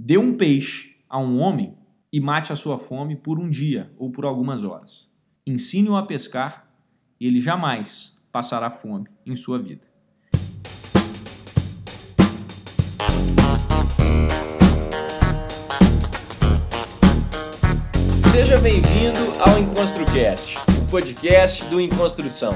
Dê um peixe a um homem e mate a sua fome por um dia ou por algumas horas. Ensine-o a pescar e ele jamais passará fome em sua vida. Seja bem-vindo ao EnconstruCast, o podcast do Enconstrução.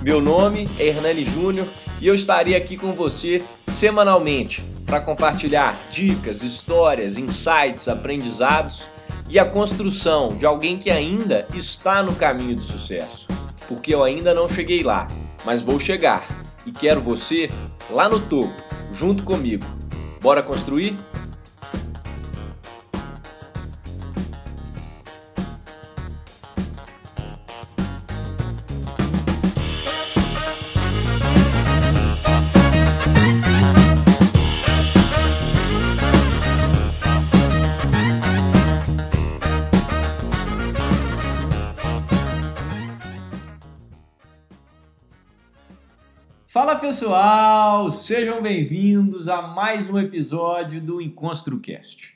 Meu nome é Hernani Júnior e eu estarei aqui com você semanalmente para compartilhar dicas, histórias, insights, aprendizados e a construção de alguém que ainda está no caminho do sucesso. Porque eu ainda não cheguei lá, mas vou chegar e quero você lá no topo, junto comigo. Bora construir? Fala pessoal, sejam bem-vindos a mais um episódio do EnconstruCast.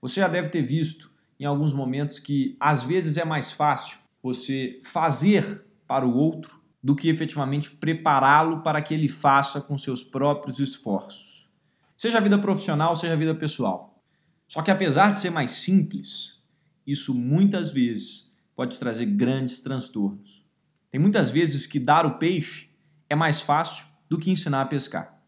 Você já deve ter visto em alguns momentos que às vezes é mais fácil você fazer para o outro do que efetivamente prepará-lo para que ele faça com seus próprios esforços. Seja a vida profissional, seja a vida pessoal. Só que apesar de ser mais simples, isso muitas vezes pode trazer grandes transtornos. Tem muitas vezes que dar o peixe é mais fácil do que ensinar a pescar.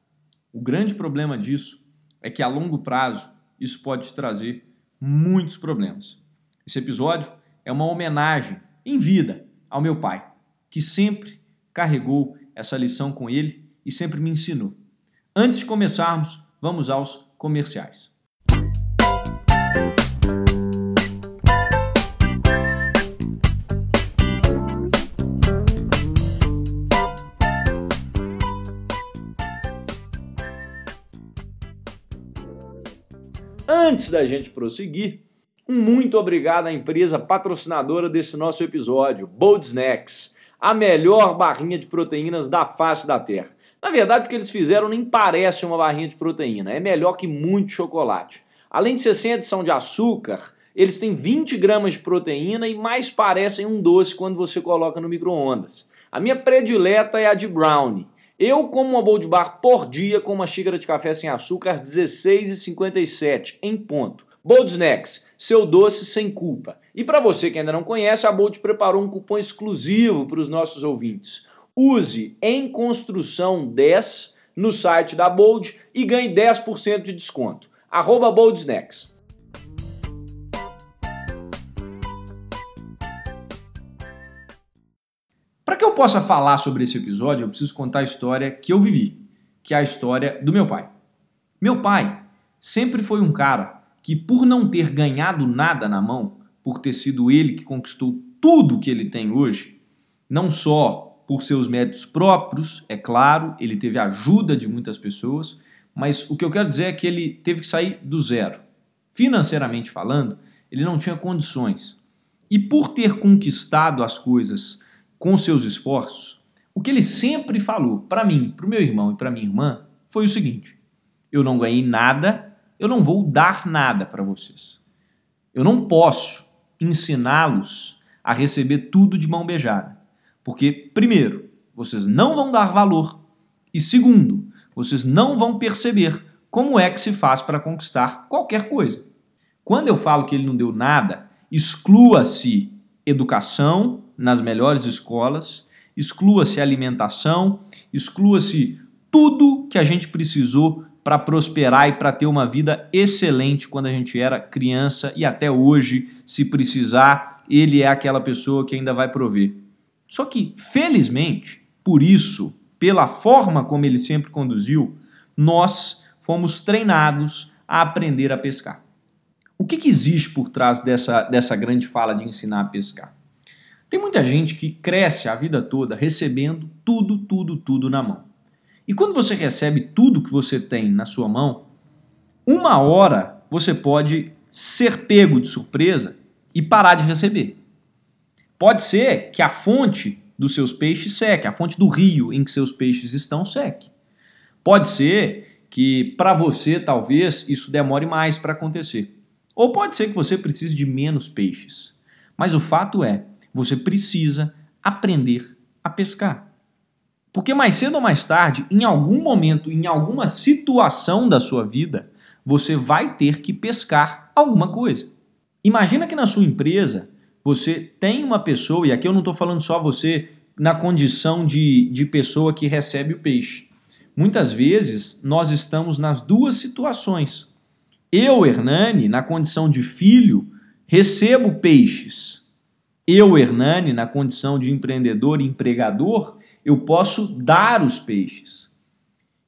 O grande problema disso é que a longo prazo isso pode trazer muitos problemas. Esse episódio é uma homenagem em vida ao meu pai, que sempre carregou essa lição com ele e sempre me ensinou. Antes de começarmos, vamos aos comerciais. Antes da gente prosseguir, um muito obrigado à empresa patrocinadora desse nosso episódio, Bold Snacks, a melhor barrinha de proteínas da face da Terra. Na verdade, o que eles fizeram nem parece uma barrinha de proteína, é melhor que muito chocolate. Além de ser sem adição de açúcar, eles têm 20 gramas de proteína e mais parecem um doce quando você coloca no micro-ondas. A minha predileta é a de brownie. Eu como uma bowl bar por dia com uma xícara de café sem açúcar 16,57 em ponto. Bold Snacks, seu doce sem culpa. E para você que ainda não conhece, a Bold preparou um cupom exclusivo para os nossos ouvintes. Use em construção 10 no site da Bold e ganhe 10% de desconto. Arroba Bold Snacks. Possa falar sobre esse episódio, eu preciso contar a história que eu vivi, que é a história do meu pai. Meu pai sempre foi um cara que, por não ter ganhado nada na mão, por ter sido ele que conquistou tudo que ele tem hoje, não só por seus méritos próprios, é claro, ele teve a ajuda de muitas pessoas, mas o que eu quero dizer é que ele teve que sair do zero. Financeiramente falando, ele não tinha condições. E por ter conquistado as coisas com seus esforços, o que ele sempre falou para mim, para o meu irmão e para minha irmã foi o seguinte: eu não ganhei nada, eu não vou dar nada para vocês. Eu não posso ensiná-los a receber tudo de mão beijada. Porque, primeiro, vocês não vão dar valor, e segundo, vocês não vão perceber como é que se faz para conquistar qualquer coisa. Quando eu falo que ele não deu nada, exclua-se educação, nas melhores escolas, exclua-se alimentação, exclua-se tudo que a gente precisou para prosperar e para ter uma vida excelente quando a gente era criança e até hoje, se precisar, ele é aquela pessoa que ainda vai prover. Só que, felizmente, por isso, pela forma como ele sempre conduziu, nós fomos treinados a aprender a pescar. O que, que existe por trás dessa, dessa grande fala de ensinar a pescar? Tem muita gente que cresce a vida toda recebendo tudo, tudo, tudo na mão. E quando você recebe tudo que você tem na sua mão, uma hora você pode ser pego de surpresa e parar de receber. Pode ser que a fonte dos seus peixes seque, a fonte do rio em que seus peixes estão seque. Pode ser que para você talvez isso demore mais para acontecer. Ou pode ser que você precise de menos peixes. Mas o fato é, você precisa aprender a pescar. Porque mais cedo ou mais tarde, em algum momento, em alguma situação da sua vida, você vai ter que pescar alguma coisa. Imagina que na sua empresa você tem uma pessoa, e aqui eu não estou falando só você na condição de, de pessoa que recebe o peixe. Muitas vezes nós estamos nas duas situações. Eu, Hernani, na condição de filho, recebo peixes. Eu, Hernani, na condição de empreendedor e empregador, eu posso dar os peixes.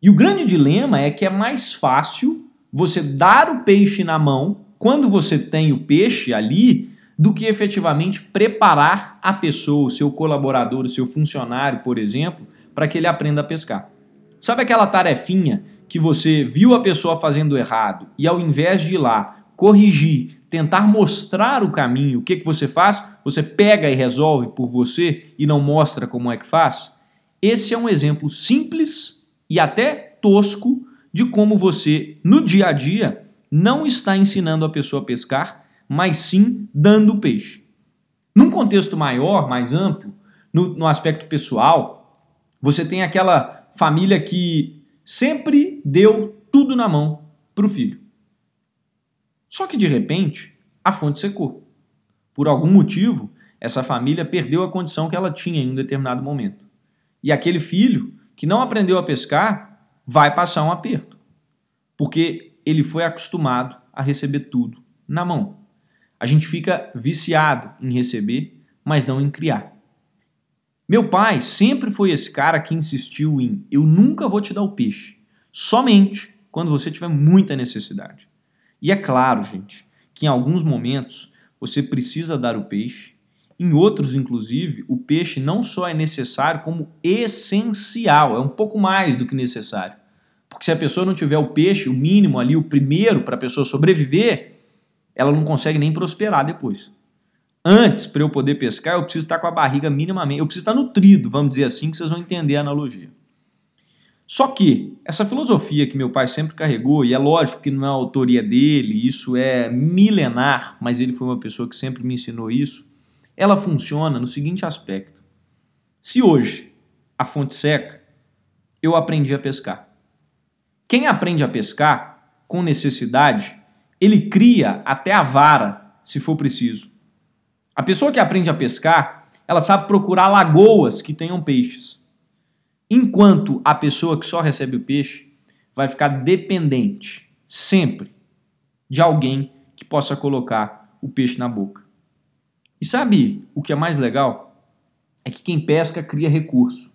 E o grande dilema é que é mais fácil você dar o peixe na mão quando você tem o peixe ali do que efetivamente preparar a pessoa, o seu colaborador, o seu funcionário, por exemplo, para que ele aprenda a pescar. Sabe aquela tarefinha que você viu a pessoa fazendo errado e ao invés de ir lá corrigir, tentar mostrar o caminho, o que, que você faz? Você pega e resolve por você e não mostra como é que faz? Esse é um exemplo simples e até tosco de como você, no dia a dia, não está ensinando a pessoa a pescar, mas sim dando peixe. Num contexto maior, mais amplo, no, no aspecto pessoal, você tem aquela família que sempre deu tudo na mão para o filho. Só que de repente, a fonte secou. Por algum motivo, essa família perdeu a condição que ela tinha em um determinado momento. E aquele filho que não aprendeu a pescar vai passar um aperto, porque ele foi acostumado a receber tudo na mão. A gente fica viciado em receber, mas não em criar. Meu pai sempre foi esse cara que insistiu em eu nunca vou te dar o peixe, somente quando você tiver muita necessidade. E é claro, gente, que em alguns momentos você precisa dar o peixe, em outros, inclusive, o peixe não só é necessário, como essencial, é um pouco mais do que necessário. Porque se a pessoa não tiver o peixe, o mínimo ali, o primeiro para a pessoa sobreviver, ela não consegue nem prosperar depois. Antes, para eu poder pescar, eu preciso estar com a barriga minimamente, eu preciso estar nutrido, vamos dizer assim, que vocês vão entender a analogia. Só que essa filosofia que meu pai sempre carregou, e é lógico que não é autoria dele, isso é milenar, mas ele foi uma pessoa que sempre me ensinou isso, ela funciona no seguinte aspecto. Se hoje a fonte seca, eu aprendi a pescar. Quem aprende a pescar com necessidade, ele cria até a vara, se for preciso. A pessoa que aprende a pescar, ela sabe procurar lagoas que tenham peixes. Enquanto a pessoa que só recebe o peixe vai ficar dependente, sempre, de alguém que possa colocar o peixe na boca. E sabe o que é mais legal? É que quem pesca cria recurso.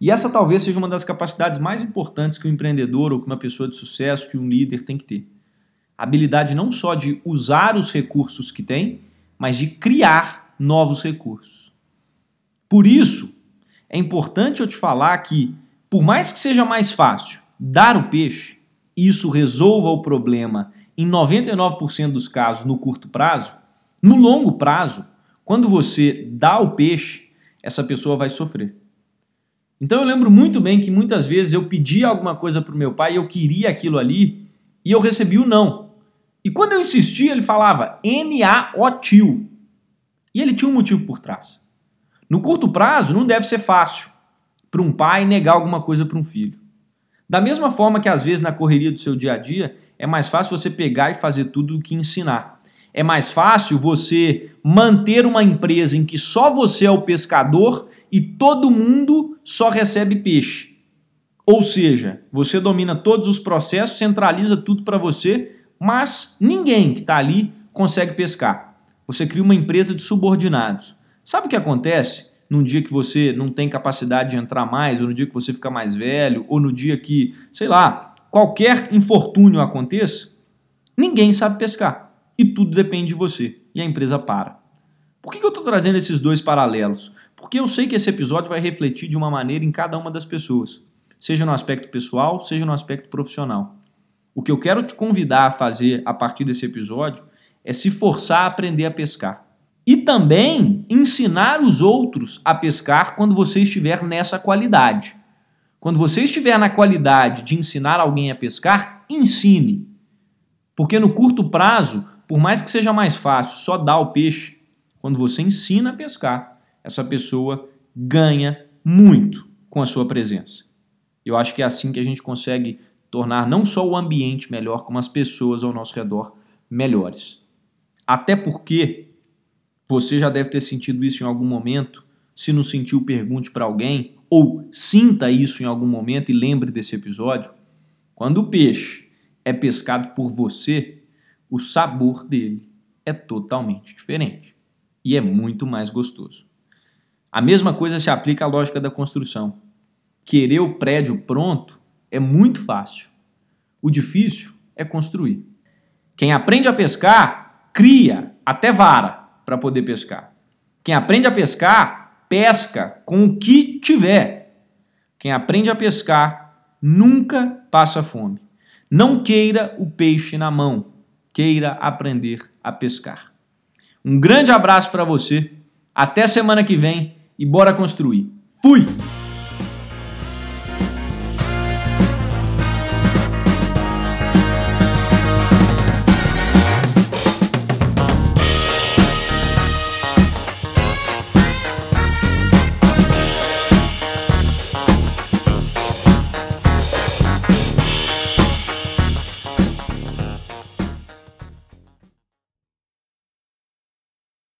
E essa talvez seja uma das capacidades mais importantes que um empreendedor ou que uma pessoa de sucesso, que um líder tem que ter. A habilidade não só de usar os recursos que tem, mas de criar novos recursos. Por isso, é importante eu te falar que, por mais que seja mais fácil dar o peixe, isso resolva o problema em 99% dos casos no curto prazo, no longo prazo, quando você dá o peixe, essa pessoa vai sofrer. Então eu lembro muito bem que muitas vezes eu pedia alguma coisa para o meu pai, eu queria aquilo ali e eu recebi o não. E quando eu insistia, ele falava N-A-O-Tio. E ele tinha um motivo por trás. No curto prazo, não deve ser fácil para um pai negar alguma coisa para um filho. Da mesma forma que às vezes na correria do seu dia a dia, é mais fácil você pegar e fazer tudo do que ensinar. É mais fácil você manter uma empresa em que só você é o pescador e todo mundo só recebe peixe. Ou seja, você domina todos os processos, centraliza tudo para você, mas ninguém que está ali consegue pescar. Você cria uma empresa de subordinados. Sabe o que acontece num dia que você não tem capacidade de entrar mais, ou no dia que você fica mais velho, ou no dia que, sei lá, qualquer infortúnio aconteça? Ninguém sabe pescar. E tudo depende de você. E a empresa para. Por que eu estou trazendo esses dois paralelos? Porque eu sei que esse episódio vai refletir de uma maneira em cada uma das pessoas, seja no aspecto pessoal, seja no aspecto profissional. O que eu quero te convidar a fazer a partir desse episódio é se forçar a aprender a pescar. E também ensinar os outros a pescar quando você estiver nessa qualidade. Quando você estiver na qualidade de ensinar alguém a pescar, ensine. Porque no curto prazo, por mais que seja mais fácil só dar o peixe, quando você ensina a pescar, essa pessoa ganha muito com a sua presença. Eu acho que é assim que a gente consegue tornar não só o ambiente melhor, como as pessoas ao nosso redor melhores. Até porque você já deve ter sentido isso em algum momento. Se não sentiu, pergunte para alguém ou sinta isso em algum momento e lembre desse episódio. Quando o peixe é pescado por você, o sabor dele é totalmente diferente e é muito mais gostoso. A mesma coisa se aplica à lógica da construção. Querer o prédio pronto é muito fácil. O difícil é construir. Quem aprende a pescar, cria até vara para poder pescar. Quem aprende a pescar, pesca com o que tiver. Quem aprende a pescar nunca passa fome. Não queira o peixe na mão, queira aprender a pescar. Um grande abraço para você, até semana que vem e bora construir. Fui!